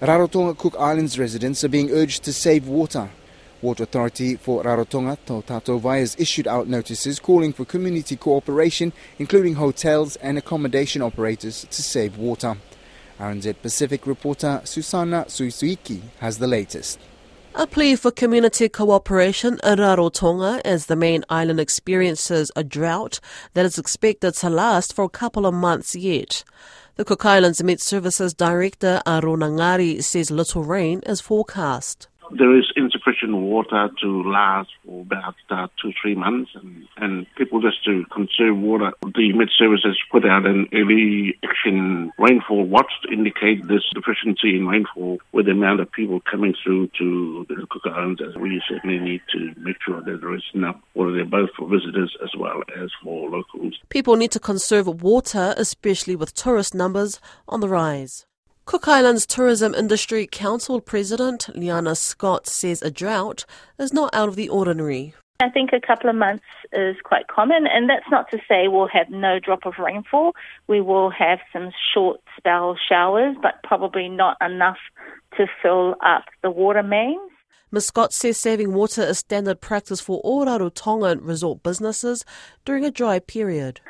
Rarotonga Cook Islands residents are being urged to save water. Water Authority for Rarotonga, Tau Vai, has issued out notices calling for community cooperation, including hotels and accommodation operators, to save water. RNZ Pacific reporter Susana Suisuiki has the latest. A plea for community cooperation in Rarotonga as the main island experiences a drought that is expected to last for a couple of months yet. The Cook Islands Met Services Director Arona Ngari says little rain is forecast there is insufficient water to last for about uh, two, three months, and, and people just to conserve water. The Met Services put out an early action rainfall watch to indicate this deficiency in rainfall with the amount of people coming through to the Islands. We certainly need to make sure that there is enough water there, both for visitors as well as for locals. People need to conserve water, especially with tourist numbers on the rise. Cook Islands Tourism Industry Council President Liana Scott says a drought is not out of the ordinary. I think a couple of months is quite common, and that's not to say we'll have no drop of rainfall. We will have some short spell showers, but probably not enough to fill up the water mains. Ms. Scott says saving water is standard practice for all Rarotonga resort businesses during a dry period.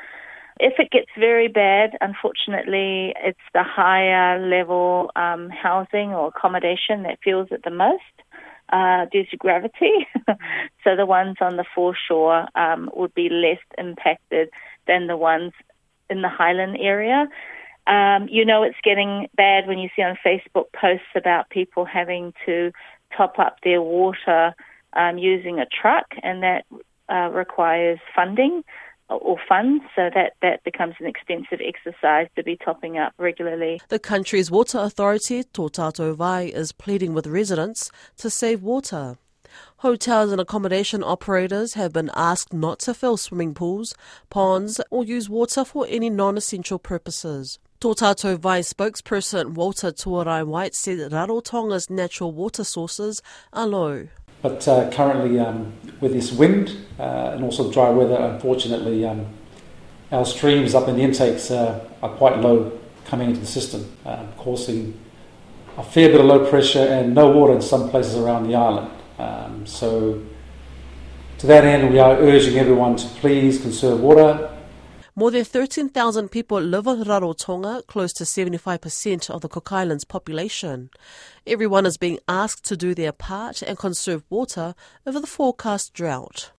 If it gets very bad, unfortunately, it's the higher level um, housing or accommodation that feels it the most uh, due to gravity. so the ones on the foreshore um, would be less impacted than the ones in the highland area. Um, you know, it's getting bad when you see on Facebook posts about people having to top up their water um, using a truck, and that uh, requires funding or funds, so that, that becomes an expensive exercise to be topping up regularly. The country's water authority, To Tatou Vai, is pleading with residents to save water. Hotels and accommodation operators have been asked not to fill swimming pools, ponds, or use water for any non essential purposes. To Tatou Vai spokesperson Walter Tuarai White said that Rarotonga's natural water sources are low. But uh, currently, um, with this wind uh, and also dry weather, unfortunately, um, our streams up in the intakes uh, are quite low coming into the system, um, causing a fair bit of low pressure and no water in some places around the island. Um, so, to that end, we are urging everyone to please conserve water more than 13,000 people live on Rarotonga, close to 75% of the Cook Islands population. Everyone is being asked to do their part and conserve water over the forecast drought.